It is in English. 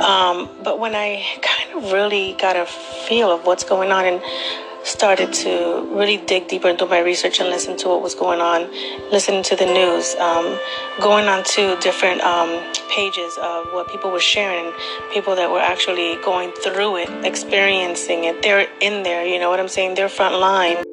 Um, but when I kind of really got a feel of what's going on and started to really dig deeper into my research and listen to what was going on, listening to the news, um, going on to different um, pages of what people were sharing, people that were actually going through it, experiencing it. They're in there, you know what I'm saying? They're front line.